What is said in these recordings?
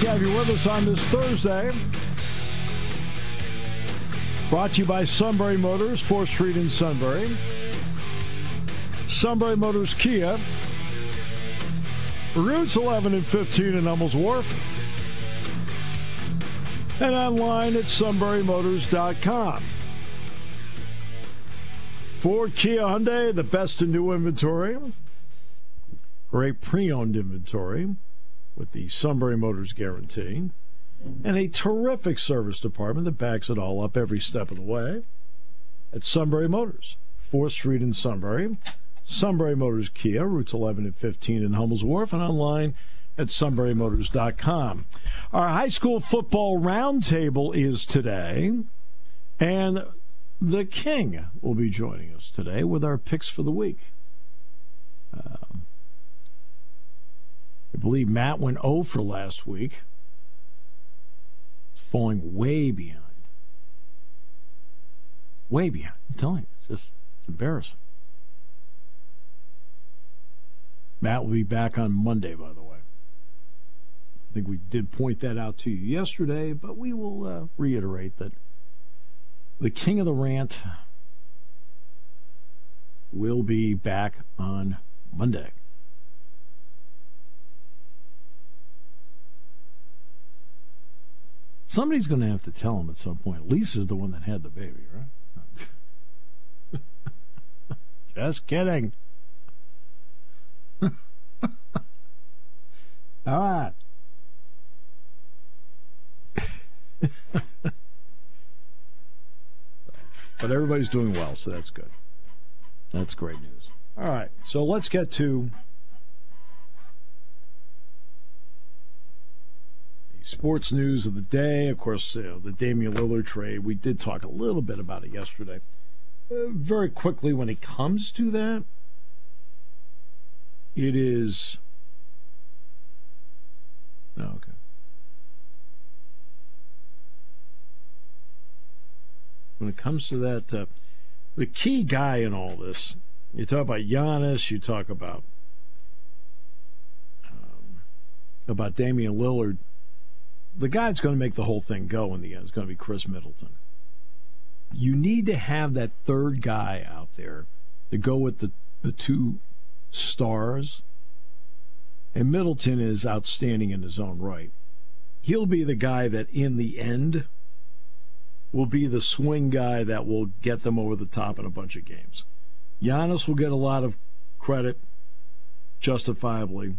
To have you with us on this Thursday. Brought to you by Sunbury Motors, 4th Street in Sunbury. Sunbury Motors Kia. Routes 11 and 15 in Hummel's Wharf. And online at sunburymotors.com. Ford Kia Hyundai, the best in new inventory. Great pre owned inventory with the Sunbury Motors guarantee, and a terrific service department that backs it all up every step of the way. At Sunbury Motors, 4th Street in Sunbury, Sunbury Motors Kia, routes 11 and 15 in Hummel's Wharf, and online at sunburymotors.com. Our high school football roundtable is today, and the King will be joining us today with our picks for the week. Um, I believe Matt went 0 for last week, It's falling way behind. Way behind. I'm telling you, it's just it's embarrassing. Matt will be back on Monday, by the way. I think we did point that out to you yesterday, but we will uh, reiterate that the king of the rant will be back on Monday. Somebody's going to have to tell him at some point. Lisa's the one that had the baby, right? Just kidding. All right. but everybody's doing well, so that's good. That's great news. All right, so let's get to sports news of the day. Of course, you know, the Damian Lillard trade. We did talk a little bit about it yesterday. Uh, very quickly, when it comes to that, it is. Oh, okay. When it comes to that, uh, the key guy in all this, you talk about Giannis, you talk about um, about Damian Lillard the guy that's going to make the whole thing go in the end is going to be Khris Middleton. You need to have that third guy out there to go with the, the two stars. And Middleton is outstanding in his own right. He'll be the guy that, in the end, will be the swing guy that will get them over the top in a bunch of games. Giannis will get a lot of credit, justifiably.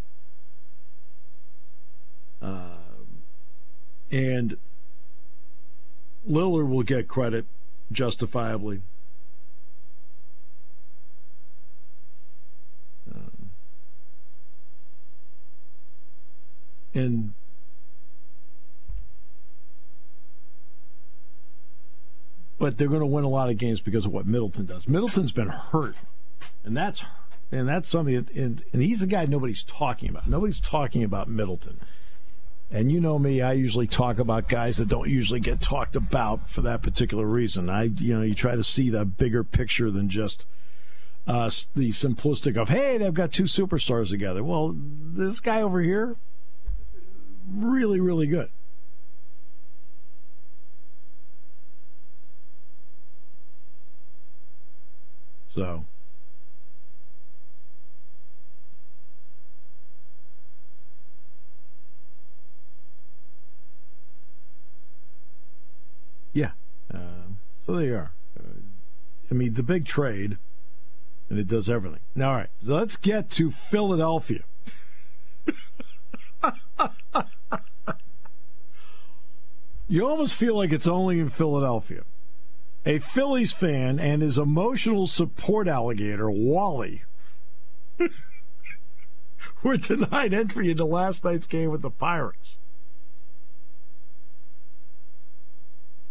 Uh, and Lillard will get credit justifiably. Um, and but they're going to win a lot of games because of what Middleton does. Middleton's been hurt, and that's and that's something. That, and, and he's the guy nobody's talking about. Nobody's talking about Middleton. And you know me, I usually talk about guys that don't usually get talked about for that particular reason. I, you know, you try to see the bigger picture than just uh, the simplistic of, hey, they've got two superstars together. Well, this guy over here, really, really good. So Yeah. Uh, so there you are. Uh, I mean, the big trade, and it does everything. All right. So let's get to Philadelphia. you almost feel like it's only in Philadelphia. A Phillies fan and his emotional support alligator, Wally, were denied entry into last night's game with the Pirates.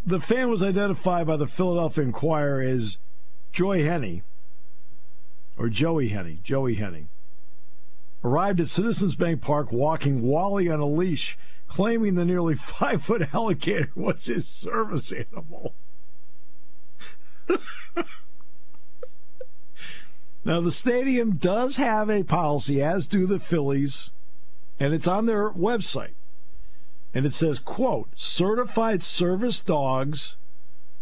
The fan was identified by the Philadelphia Inquirer as Joy Henney, or Joey Henney, Joey Henney. Arrived at Citizens Bank Park walking Wally on a leash, claiming the nearly five foot alligator was his service animal. now, the stadium does have a policy, as do the Phillies, and it's on their website. And it says, quote, certified service dogs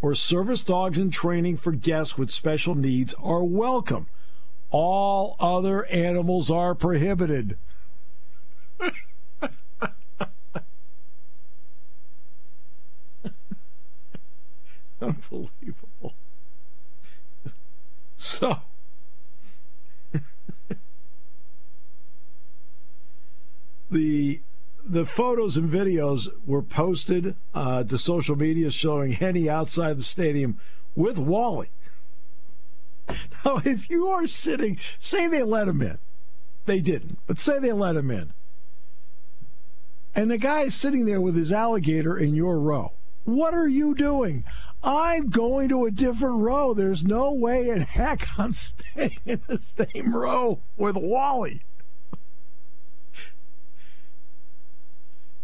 or service dogs in training for guests with special needs are welcome. All other animals are prohibited. Unbelievable. So, the the photos and videos were posted uh, to social media showing Henney outside the stadium with Wally. Now, if you are sitting, say they let him in, they didn't, but say they let him in, and the guy is sitting there with his alligator in your row, what are you doing? I'm going to a different row. There's no way in heck I'm staying in the same row with Wally.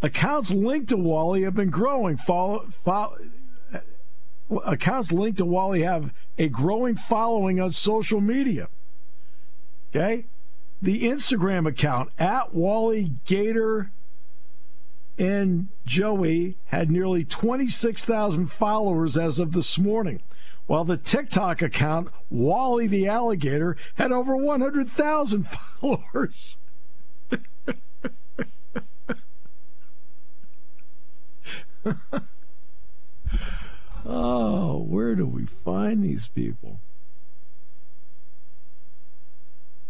Accounts linked to Wally have been growing. Follow, follow, accounts linked to Wally have a growing following on social media. Okay? The Instagram account at Wally Gator and Joey had nearly 26,000 followers as of this morning, while the TikTok account, Wally the Alligator, had over 100,000 followers. oh, where do we find these people?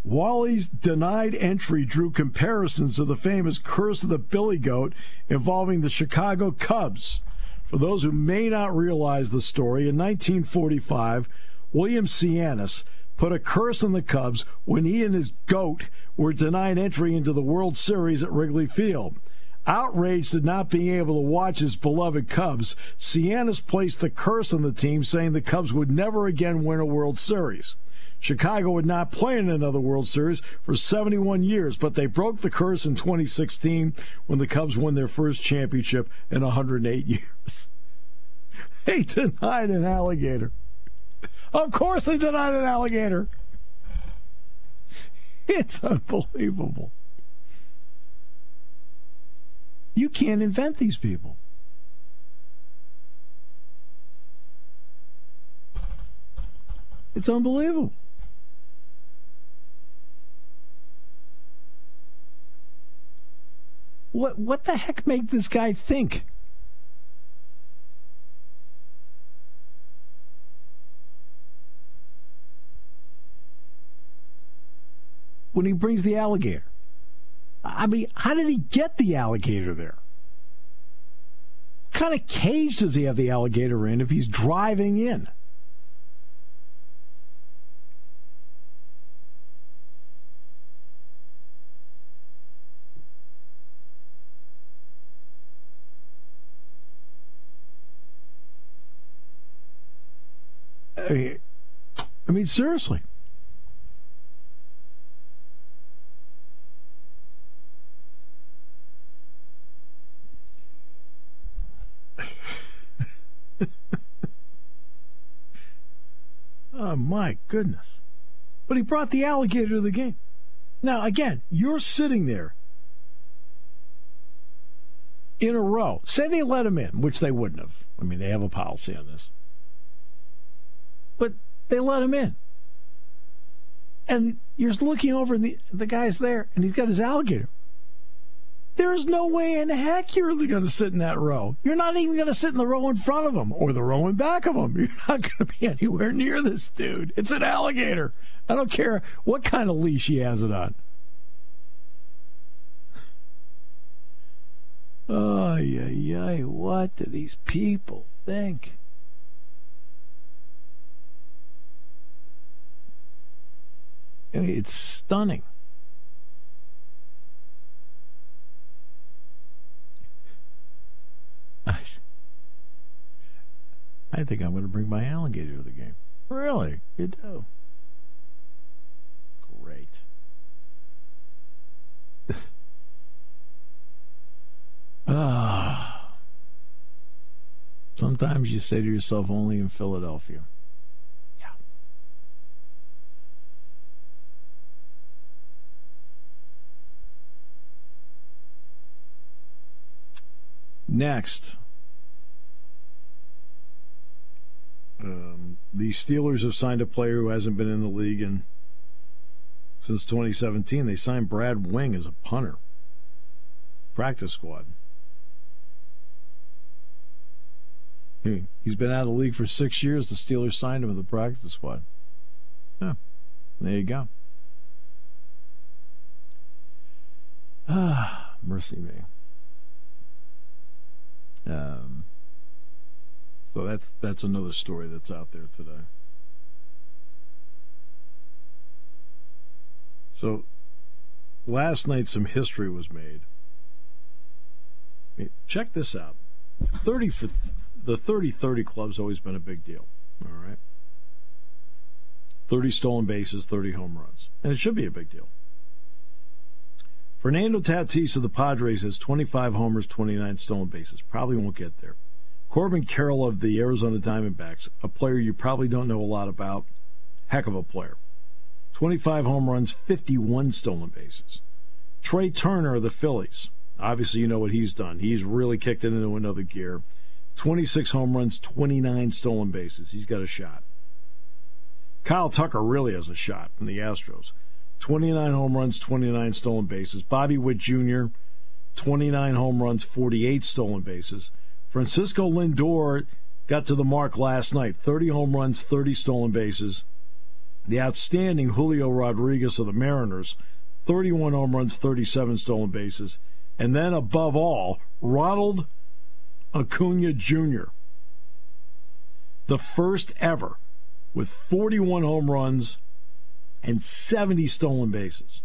Wally's denied entry drew comparisons to the famous Curse of the Billy Goat involving the Chicago Cubs. For those who may not realize the story, in 1945, William Sianis put a curse on the Cubs when he and his goat were denied entry into the World Series at Wrigley Field. Outraged at not being able to watch his beloved Cubs, Sianis placed the curse on the team, saying the Cubs would never again win a World Series. Chicago would not play in another World Series for 71 years, but they broke the curse in 2016 when the Cubs won their first championship in 108 years. They denied an alligator. Of course, they denied an alligator. It's unbelievable. You can't invent these people. It's unbelievable. What what the heck made this guy think? When he brings the alligator. I mean, how did he get the alligator there? What kind of cage does he have the alligator in if he's driving in? I mean, seriously. oh my goodness. But he brought the alligator to the game. Now, again, you're sitting there in a row. Say they let him in, which they wouldn't have. I mean, they have a policy on this but they let him in. And you're looking over, and the, the guy's there, and he's got his alligator. There's no way in heck you're going to sit in that row. You're not even going to sit in the row in front of him or the row in back of him. You're not going to be anywhere near this dude. It's an alligator. I don't care what kind of leash he has it on. Oh, yeah, yeah. What do these people think? it's stunning. I think I'm going to bring my alligator to the game. Really? You do? Great. ah. Sometimes you say to yourself, only in Philadelphia. Yeah. Next. Um, the Steelers have signed a player who hasn't been in the league in, since 2017. They signed Brad Wing as a punter, practice squad. He's been out of the league for six years. The Steelers signed him to the practice squad. Yeah, there you go. Ah, mercy me. Um, so that's that's another story that's out there today. So last night some history was made. Check this out. 30 for the 30-30 club's always been a big deal, all right? 30 stolen bases, 30 home runs. And it should be a big deal. Fernando Tatis of the Padres has 25 homers, 29 stolen bases. Probably won't get there. Corbin Carroll of the Arizona Diamondbacks, a player you probably don't know a lot about, heck of a player. 25 home runs, 51 stolen bases. Trea Turner of the Phillies. Obviously, you know what he's done. He's really kicked it into another gear. 26 home runs, 29 stolen bases. He's got a shot. Kyle Tucker really has a shot from the Astros. 29 home runs, 29 stolen bases. Bobby Witt Jr., 29 home runs, 48 stolen bases. Francisco Lindor got to the mark last night 30 home runs, 30 stolen bases. The outstanding Julio Rodriguez of the Mariners, 31 home runs, 37 stolen bases. And then above all, Ronald Acuna Jr., the first ever with 41 home runs and 70 stolen bases.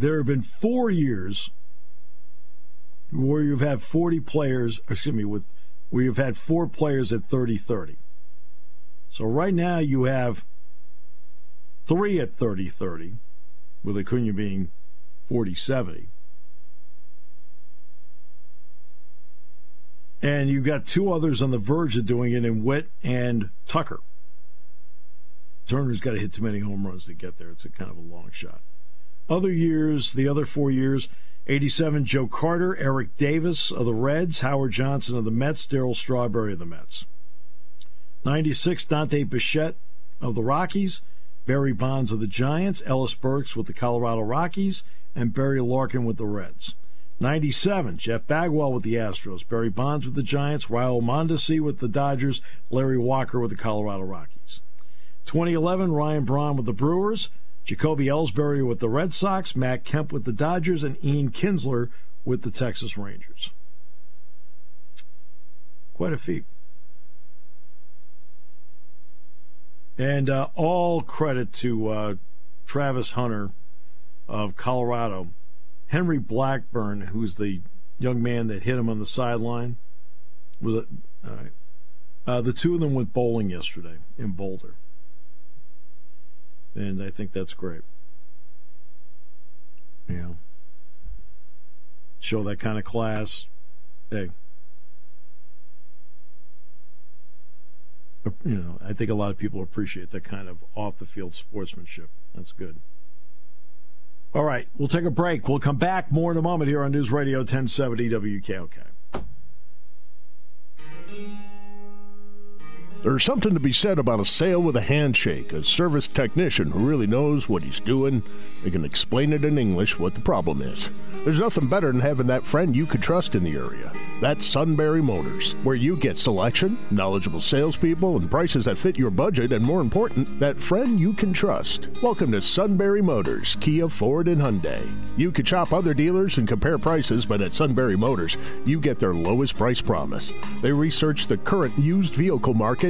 There have been four years where you've had 40 players, excuse me, with where you've had four players at 30 30. So right now you have three at 30 30, with Acuna being 40 70. And you've got two others on the verge of doing it in Witt and Tucker. Turner's got to hit too many home runs to get there. It's a kind of a long shot. Other years, the other four years, 87, Joe Carter, Eric Davis of the Reds, Howard Johnson of the Mets, Darryl Strawberry of the Mets. 96, Dante Bichette of the Rockies, Barry Bonds of the Giants, Ellis Burks with the Colorado Rockies, and Barry Larkin with the Reds. 97, Jeff Bagwell with the Astros, Barry Bonds with the Giants, Raul Mondesi with the Dodgers, Larry Walker with the Colorado Rockies. 2011, Ryan Braun with the Brewers, Jacoby Ellsbury with the Red Sox, Matt Kemp with the Dodgers, and Ian Kinsler with the Texas Rangers. Quite a feat. And uh, all credit to uh, Travis Hunter of Colorado. Henry Blackburn, who's the young man that hit him on the sideline, was it? All right. Uh, the two of them went bowling yesterday in Boulder and I think that's great. You know, show that kind of class. Hey, you know, I think a lot of people appreciate that kind of off the field sportsmanship. That's good. All right, we'll take a break. We'll come back more in a moment here on News Radio 1070 WKOK. There's something to be said about a sale with a handshake, a service technician who really knows what he's doing. They can explain it in English what the problem is. There's nothing better than having that friend you could trust in the area. That's Sunbury Motors, where you get selection, knowledgeable salespeople, and prices that fit your budget, and more important, that friend you can trust. Welcome to Sunbury Motors, Kia, Ford, and Hyundai. You could shop other dealers and compare prices, but at Sunbury Motors, you get their lowest price promise. They research the current used vehicle market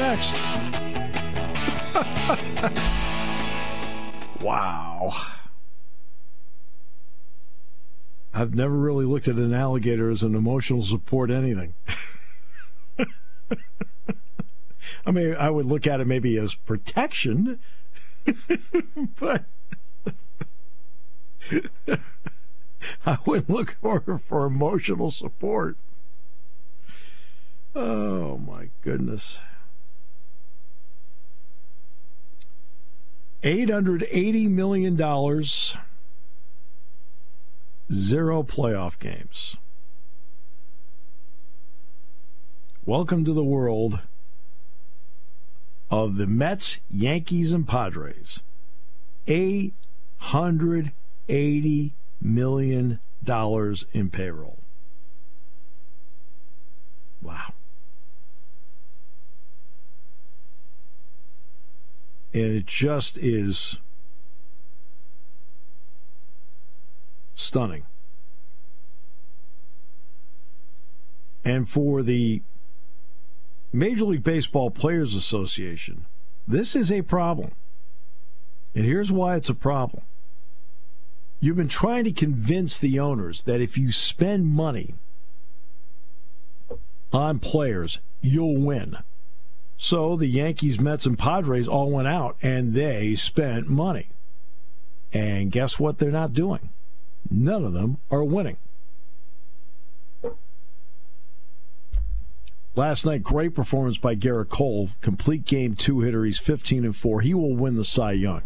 Next? wow. I've never really looked at an alligator as an emotional support anything. I mean, I would look at it maybe as protection, but I wouldn't look for for emotional support. Oh my goodness. 880 million dollars zero playoff games. Welcome to the world of the Mets, Yankees, and Padres. $880 million in payroll. Wow. And it just is stunning. And for the Major League Baseball Players Association, this is a problem. And here's why it's a problem. You've been trying to convince the owners that if you spend money on players, you'll win. So the Yankees, Mets, and Padres all went out and they spent money. And guess what they're not doing? None of them are winning. Last night, great performance by Gerrit Cole. Complete game two hitter. He's 15 and 4. He will win the Cy Young.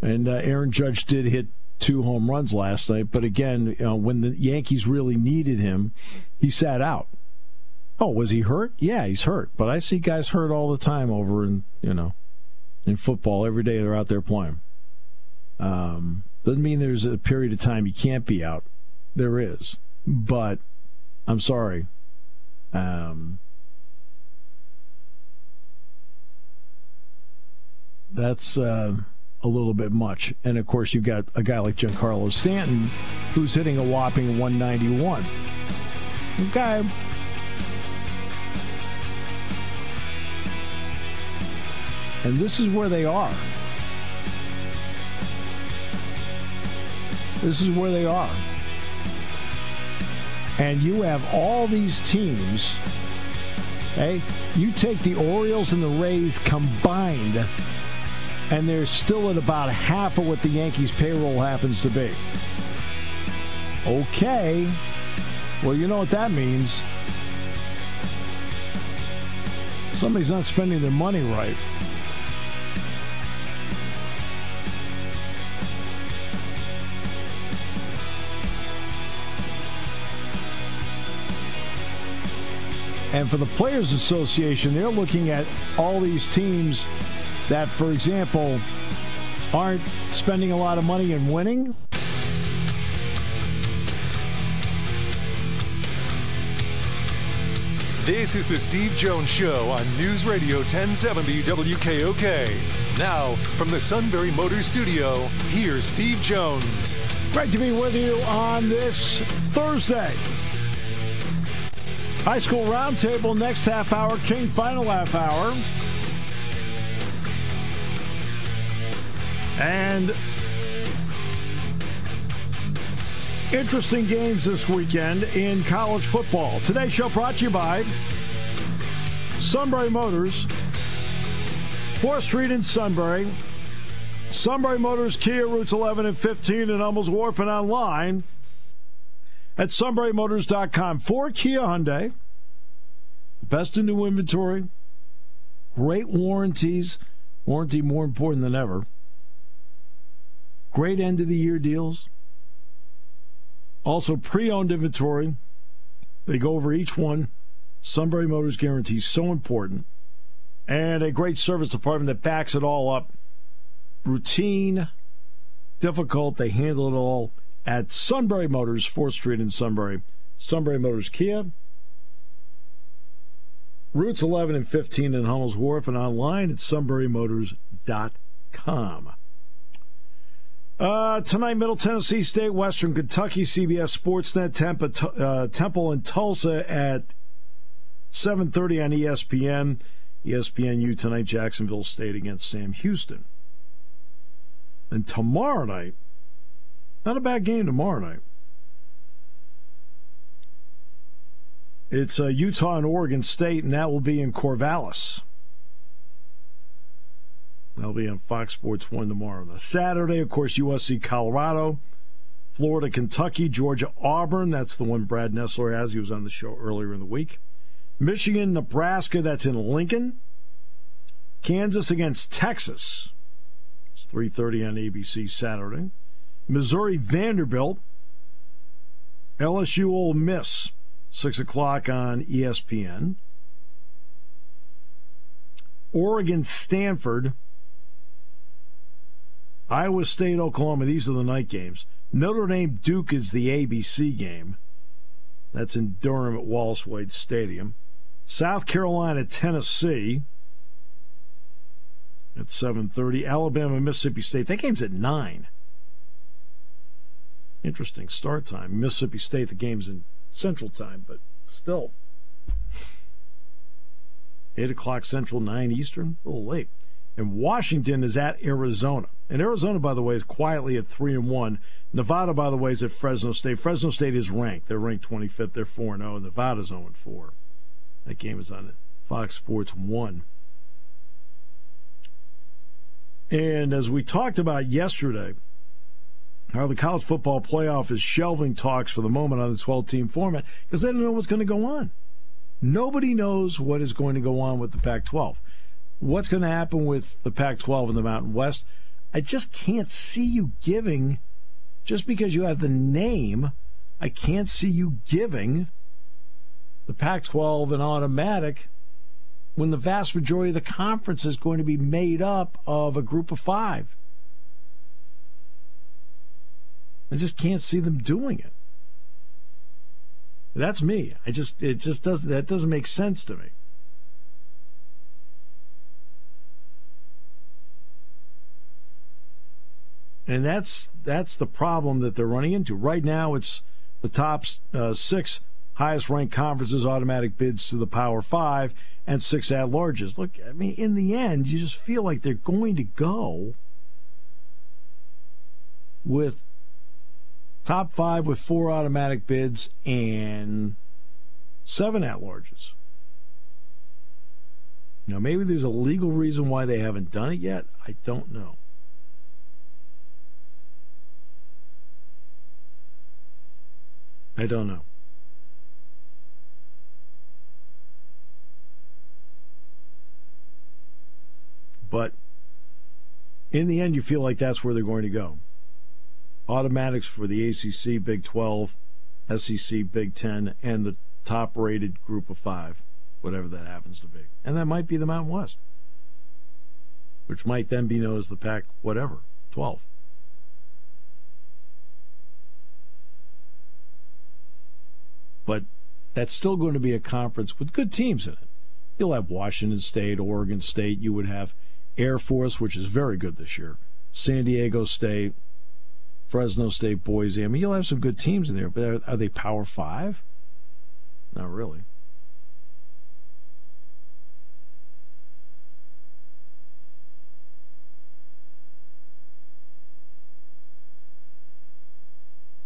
And uh, Aaron Judge did hit two home runs last night, but again, you know, when the Yankees really needed him, he sat out. Oh, was he hurt? Yeah, he's hurt. But I see guys hurt all the time over in you know in football. Every day they're out there playing. Um, doesn't mean there's a period of time you can't be out. There is, but I'm sorry. Um, that's. Uh, a little bit much. And of course, you've got a guy like Giancarlo Stanton who's hitting a whopping 191. Okay. And this is where they are. This is where they are. And you have all these teams. Hey, you take the Orioles and the Rays combined and they're still at about half of what the Yankees' payroll happens to be. Okay. Well, you know what that means. Somebody's not spending their money right. And for the Players Association, they're looking at all these teams that, for example, aren't spending a lot of money and winning? This is the Steve Jones Show on News Radio 1070 WKOK. Now, from the Sunbury Motors Studio, here's Steve Jones. Great to be with you on this Thursday. High School Roundtable next half hour, King final half hour. And interesting games this weekend in college football. Today's show brought to you by Sunbury Motors, 4th Street in Sunbury. Sunbury Motors, Kia routes 11 and 15 in Hummels Wharf and online at sunburymotors.com for Kia Hyundai. The best in new inventory, great warranties, warranty more important than ever. Great end of the year deals. Also, pre owned inventory. They go over each one. Sunbury Motors guarantee so important. And a great service department that backs it all up. Routine, difficult, they handle it all at Sunbury Motors, 4th Street in Sunbury. Sunbury Motors Kia. Routes 11 and 15 in Hummels Wharf and online at sunburymotors.com. Uh, tonight, Middle Tennessee State, Western Kentucky, CBS Sportsnet, Temple, uh, Temple and Tulsa at 7.30 on ESPN. ESPNU tonight, Jacksonville State against Sam Houston. And tomorrow night, not a bad game tomorrow night. It's uh, Utah and Oregon State, and that will be in Corvallis. That'll be on Fox Sports 1 tomorrow. Now, Saturday, of course, USC Colorado, Florida, Kentucky, Georgia, Auburn. That's the one Brad Nessler has. He was on the show earlier in the week. Michigan, Nebraska. That's in Lincoln. Kansas against Texas. It's 3.30 on ABC Saturday. Missouri, Vanderbilt. LSU, Ole Miss. 6 o'clock on ESPN. Oregon, Stanford. Iowa State, Oklahoma. These are the night games. Notre Dame, Duke is the ABC game. That's in Durham at Wallace Wade Stadium. South Carolina, Tennessee at 7:30. Alabama, Mississippi State. That game's at 9. Interesting start time. Mississippi State, the game's in Central Time, but still. 8 o'clock Central, 9 Eastern. A little late. And Washington is at Arizona. And Arizona, by the way, is quietly at 3 and 1. Nevada, by the way, is at Fresno State. Fresno State is ranked. They're ranked 25th. They're 4 0. Nevada's 0 4. That game is on Fox Sports 1. And as we talked about yesterday, how the college football playoff is shelving talks for the moment on the 12 team format because they don't know what's going to go on. Nobody knows what is going to go on with the Pac 12. What's going to happen with the Pac 12 and the Mountain West? I just can't see you giving, just because you have the name, I can't see you giving the Pac 12 an automatic when the vast majority of the conference is going to be made up of a group of five. I just can't see them doing it. That's me. I just it just doesn't that doesn't make sense to me. And that's that's the problem that they're running into right now. It's the top uh, six highest ranked conferences automatic bids to the Power Five and six at larges. Look, I mean, in the end, you just feel like they're going to go with top five with four automatic bids and seven at larges. Now, maybe there's a legal reason why they haven't done it yet. I don't know. I don't know. But in the end, you feel like that's where they're going to go. Automatics for the ACC, Big 12, SEC, Big 10, and the top rated group of five, whatever that happens to be. And that might be the Mountain West, which might then be known as the Pac, whatever, 12. But that's still going to be a conference with good teams in it. You'll have Washington State, Oregon State, you would have Air Force, which is very good this year, San Diego State, Fresno State, Boise. I mean, you'll have some good teams in there, but are, are they Power Five? Not really.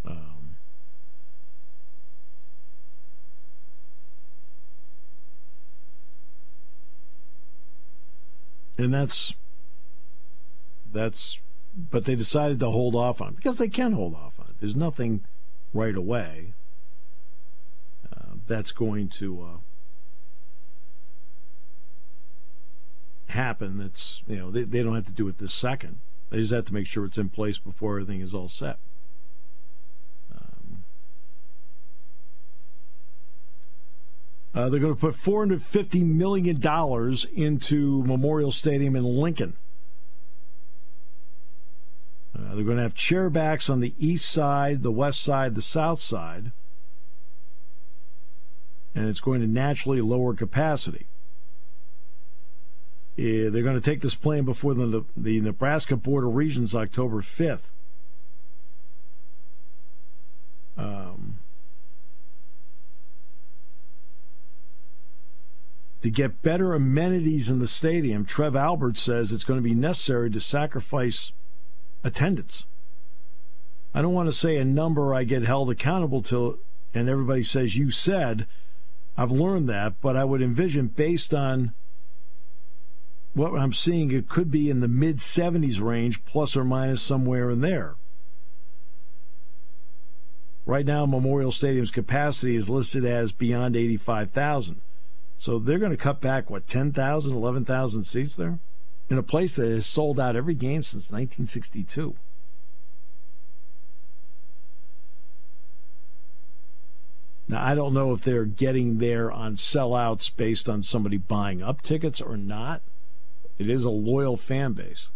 Um, and that's that's but they decided to hold off on it because they can hold off on it. There's nothing right away. that's going to uh, happen. That's you know they, they don't have to do it this second. They just have to make sure it's in place before everything is all set. Um, uh, they're going to put $450 million into Memorial Stadium in Lincoln. Uh, they're going to have chairbacks on the east side, the west side, the south side, and it's going to naturally lower capacity. Uh, they're going to take this plan before the, the Nebraska Board of Regents October 5th. Um, to get better amenities in the stadium, Trev Albert says it's going to be necessary to sacrifice attendance. I don't want to say a number I get held accountable to, and everybody says, You said. I've learned that, but I would envision based on what I'm seeing, it could be in the mid 70s range, plus or minus somewhere in there. Right now, Memorial Stadium's capacity is listed as beyond 85,000. So they're going to cut back, what, 10,000, 11,000 seats there? In a place that has sold out every game since 1962. Now, I don't know if they're getting there on sellouts based on somebody buying up tickets or not. It is a loyal fan base.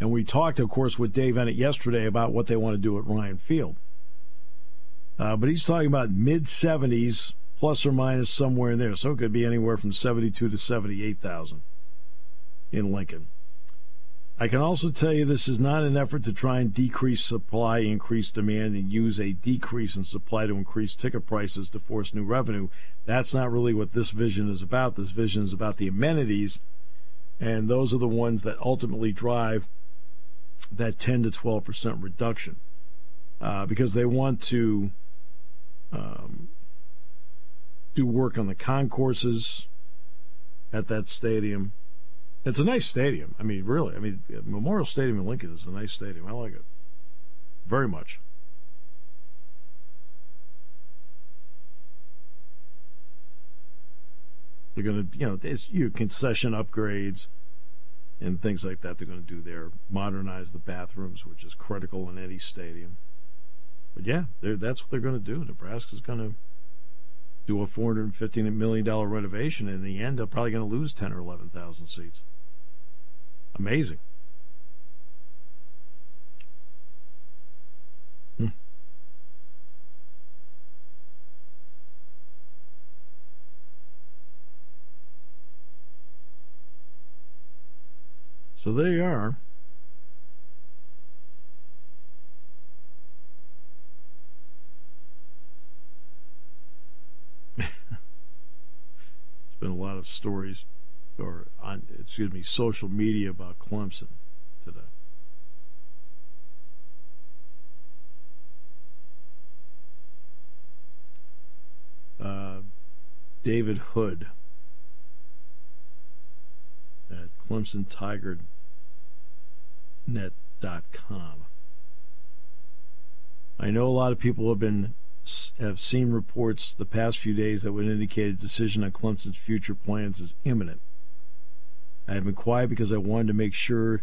And we talked, of course, with Dave Eanet yesterday about what they want to do at Ryan Field. Uh, but he's talking about mid 70s, plus or minus somewhere in there. So it could be anywhere from 72 to 78,000 in Lincoln. I can also tell you this is not an effort to try and decrease supply, increase demand, and use a decrease in supply to increase ticket prices to force new revenue. That's not really what this vision is about. This vision is about the amenities, and those are the ones that ultimately drive that 10 to 12 percent reduction uh, because they want to um, do work on the concourses at that stadium it's a nice stadium. I mean, really. I mean, Memorial Stadium in Lincoln is a nice stadium. I like it very much. They're going to, you know, it's you concession upgrades and things like that. They're going to do there. Modernize the bathrooms, which is critical in any stadium. But yeah, that's what they're going to do. Nebraska's going to do a four hundred and fifteen million dollar renovation. In the end, they're probably going to lose 10 or 11,000 seats. Amazing. Hmm. So there you are. Of stories, or on excuse me, social media about Clemson today. Uh, David Hood at ClemsonTigerNet.com. I know a lot of people have been have seen reports the past few days that would indicate a decision on Clemson's future plans is imminent. I have been quiet because I wanted to make sure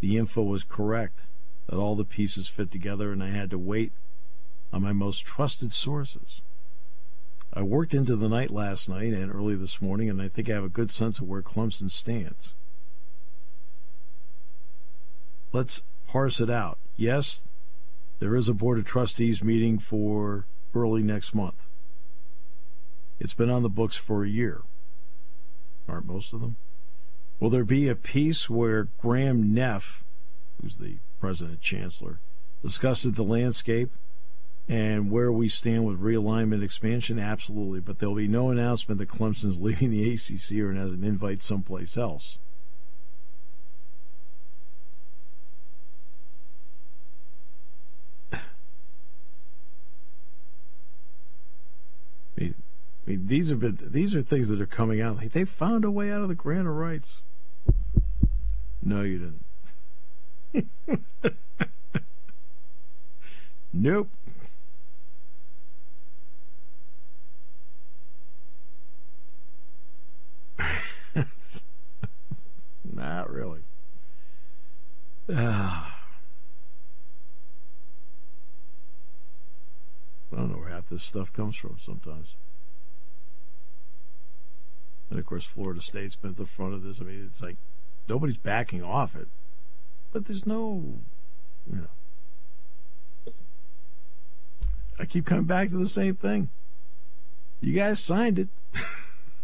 the info was correct, that all the pieces fit together, and I had to wait on my most trusted sources. I worked into the night last night and early this morning, and I think I have a good sense of where Clemson stands. Let's parse it out. Yes, there is a Board of Trustees meeting for early next month. It's been on the books for a year. Aren't most of them? Will there be a piece where Graham Neff, who's the president chancellor, discusses the landscape and where we stand with realignment expansion? Absolutely. But there'll be no announcement that Clemson's leaving the ACC or has an invite someplace else. I mean, these have been these are things that are coming out. Like they found a way out of the grant of rights. No, you didn't. Nope. Not really. Ah. I don't know where half this stuff comes from sometimes. And of course, Florida State's been at the front of this. I mean, it's like nobody's backing off it, but there's no, you know. I keep coming back to the same thing. You guys signed it.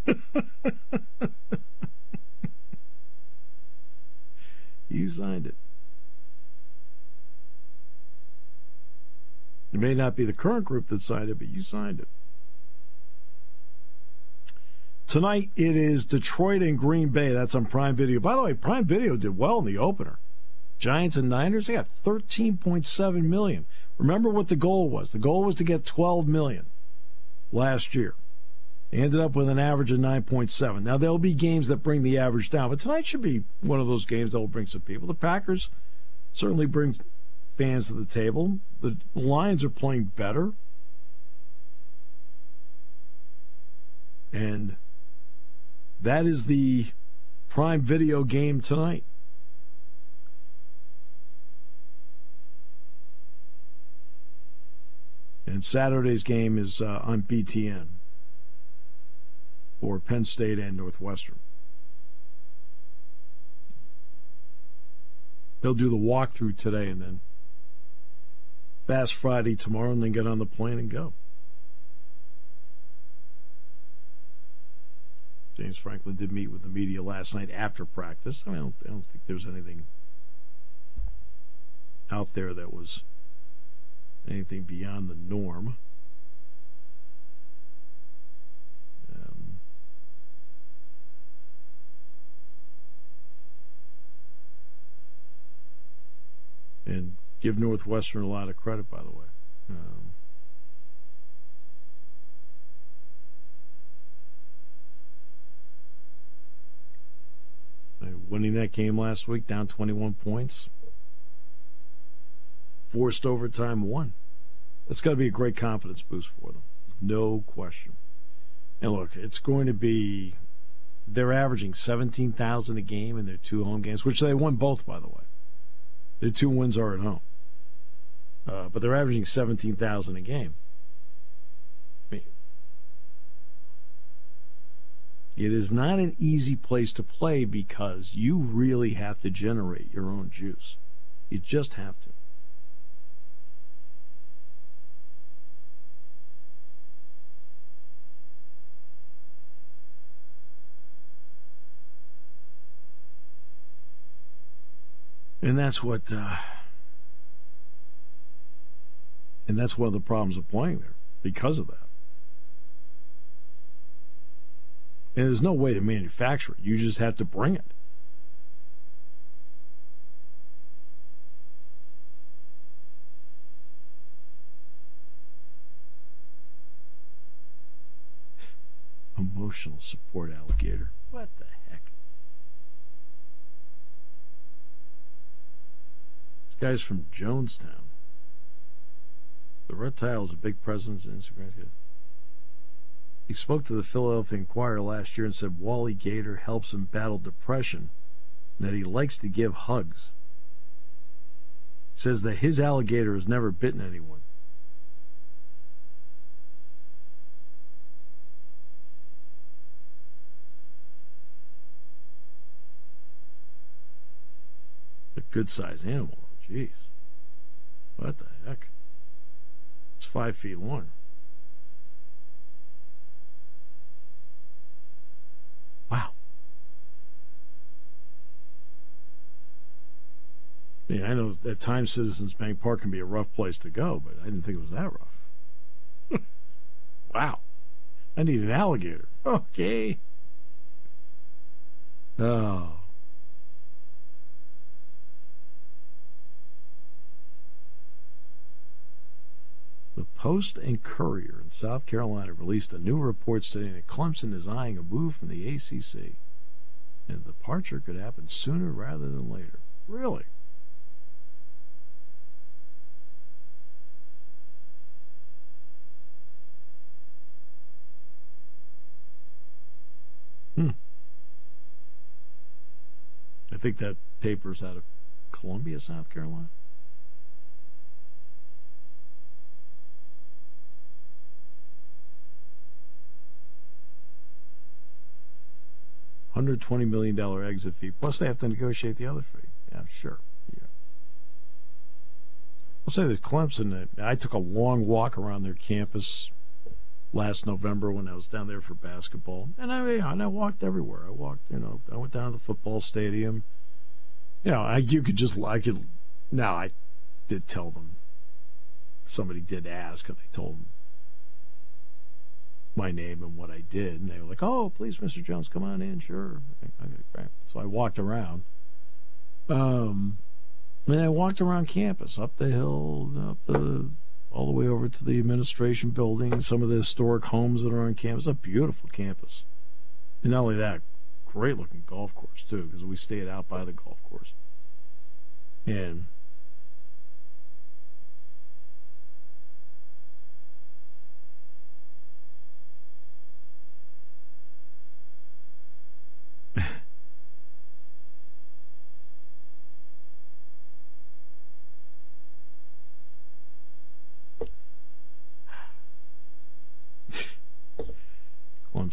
you signed it. It may not be the current group that signed it, but you signed it. Tonight it is Detroit and Green Bay. That's on Prime Video. By the way, Prime Video did well in the opener. Giants and Niners, they got 13.7 million. Remember what the goal was. The goal was to get 12 million last year. They ended up with an average of 9.7. Now there'll be games that bring the average down, but tonight should be one of those games that will bring some people. The Packers certainly bring fans to the table. The Lions are playing better. And that is the prime video game tonight. And Saturday's game is uh, on BTN for Penn State and Northwestern. They'll do the walkthrough today and then Fast Friday tomorrow and then get on the plane and go. James Franklin did meet with the media last night after practice. I, mean, I, don't, I don't think there's anything out there that was anything beyond the norm. Um, and give Northwestern a lot of credit, by the way. Um, winning that game last week, down 21 points, forced overtime, won. That's got to be a great confidence boost for them, no question. And look, it's going to be. They're averaging 17,000 a game in their two home games, which they won both, by the way. Their two wins are at home. Uh, but they're averaging 17,000 a game. I mean, it is not an easy place to play because you really have to generate your own juice. You just have to. And that's what. Uh, and that's one of the problems of playing there because of that. And there's no way to manufacture it. You just have to bring it. Emotional support alligator. What the heck? This guy's from Jonestown. The reptile is a big presence in Instagram. He spoke to the Philadelphia Inquirer last year and said Wally Gator helps him battle depression, that he likes to give hugs. Says that his alligator has never bitten anyone. A good sized animal. Jeez. What the heck? It's five feet long. Wow. I mean, I know at times Citizens Bank Park can be a rough place to go, but I didn't think it was that rough. wow. I need an alligator. Okay. Oh. The Post and Courier in South Carolina released a new report stating that Clemson is eyeing a move from the ACC. And the departure could happen sooner rather than later. Really? Hmm. I think that paper's out of Columbia, South Carolina. Hundred twenty million dollar exit fee. Plus, they have to negotiate the other fee. Yeah, sure. Yeah. I'll say this: Clemson. I took a long walk around their campus last November when I was down there for basketball, and I and I walked everywhere. I walked, you know, I went down to the football stadium. You know, I you could just I could. Now I did tell them. Somebody did ask, and I told them my name and what I did, and they were like, "Oh, please, Mr. Jones, come on in." Sure. So I walked around. Um, and I walked around campus, up the hill, up the all the way over to the administration building, some of the historic homes that are on campus. A beautiful campus. And not only that, great looking golf course too, because we stayed out by the golf course. And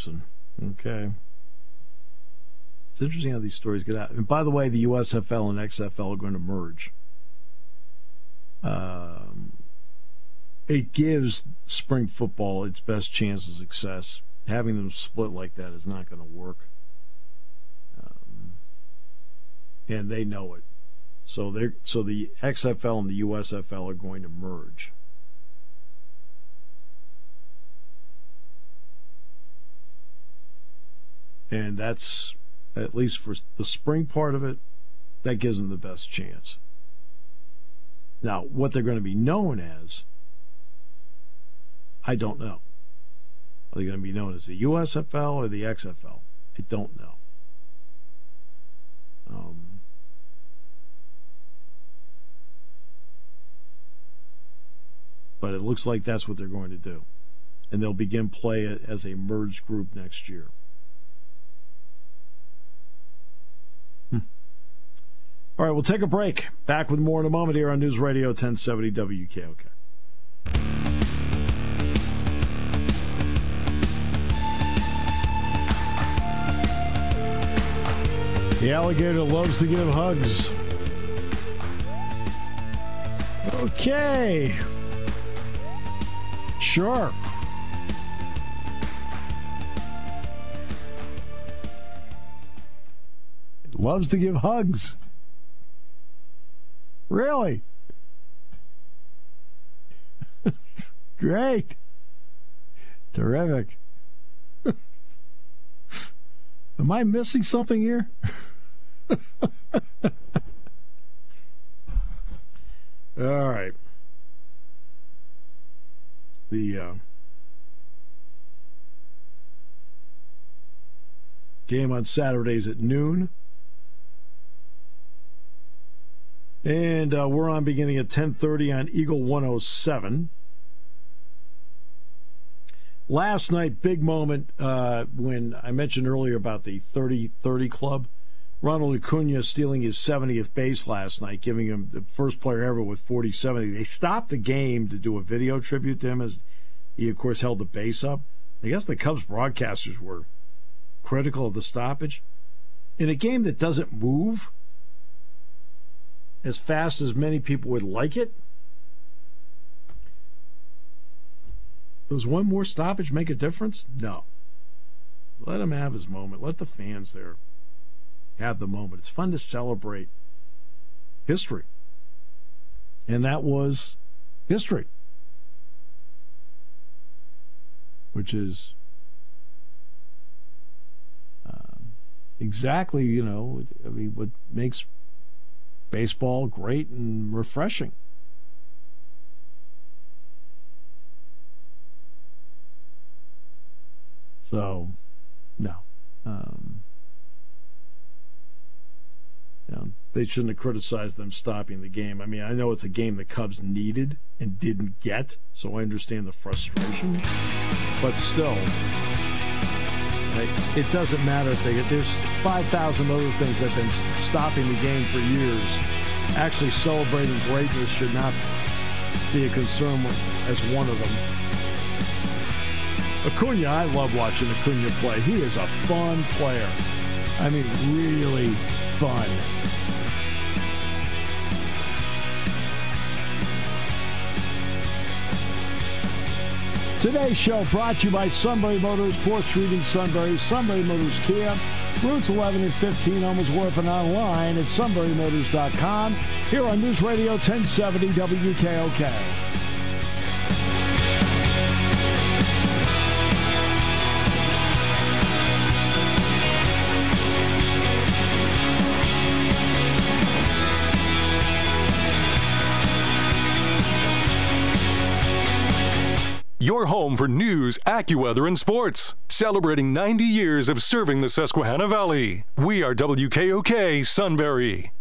Clemson. Okay. It's interesting how these stories get out. And by the way, the USFL and XFL are going to merge. Um, it gives spring football its best chance of success. Having them split like that is not going to work. Um, and they know it. So they so the XFL and the USFL are going to merge. And that's, at least for the spring part of it, that gives them the best chance. Now, what they're going to be known as, I don't know. Are they going to be known as the USFL or the XFL? I don't know. Um, but it looks like that's what they're going to do. And they'll begin play it as a merged group next year. All right, we'll take a break. Back with more in a moment here on News Radio 1070 WKOK. The alligator loves to give hugs. Okay. Sure. It loves to give hugs. Really? Great. Terrific. Am I missing something here? All right. The uh, game on Saturdays at noon. And uh, we're on beginning at 10:30 on Eagle 107. Last night, big moment uh, when I mentioned earlier about the 30-30 club. Ronald Acuna stealing his 70th base last night, giving him the first player ever with 40-70. They stopped the game to do a video tribute to him as he, of course, held the base up. I guess the Cubs broadcasters were critical of the stoppage. In a game that doesn't move, as fast as many people would like it? Does one more stoppage make a difference? No. Let him have his moment. Let the fans there have the moment. It's fun to celebrate history. And that was history, which is um, exactly, you know, I mean, what makes baseball great and refreshing. So, no. Um, you know, they shouldn't have criticized them stopping the game. I mean, I know it's a game the Cubs needed and didn't get, so I understand the frustration. But still, It doesn't matter if they get. There's 5,000 other things that have been stopping the game for years. Actually, celebrating greatness should not be a concern as one of them. Acuna, I love watching Acuna play. He is a fun player. I mean, really fun. Today's show brought to you by Sunbury Motors, 4th Street in Sunbury, Sunbury Motors Kia, routes 11 and 15, Hummels Wharf and online at sunburymotors.com. Here on News Radio 1070 WKOK. Home for news, AccuWeather, and sports. Celebrating 90 years of serving the Susquehanna Valley. We are WKOK Sunbury.